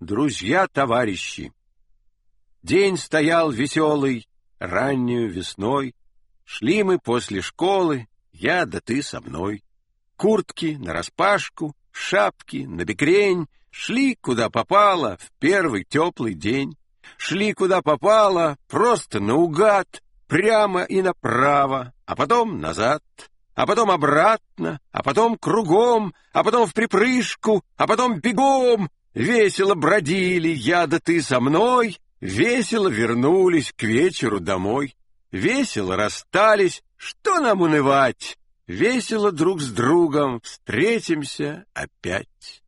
друзья-товарищи. День стоял веселый, раннюю весной. Шли мы после школы, я да ты со мной. Куртки нараспашку, шапки набекрень, Шли, куда попало, в первый теплый день. Шли, куда попало, просто наугад, прямо и направо, а потом назад, а потом обратно, а потом кругом, а потом в припрыжку, а потом бегом. Весело бродили я да ты со мной, весело вернулись к вечеру домой. Весело расстались, что нам унывать? Весело друг с другом встретимся опять.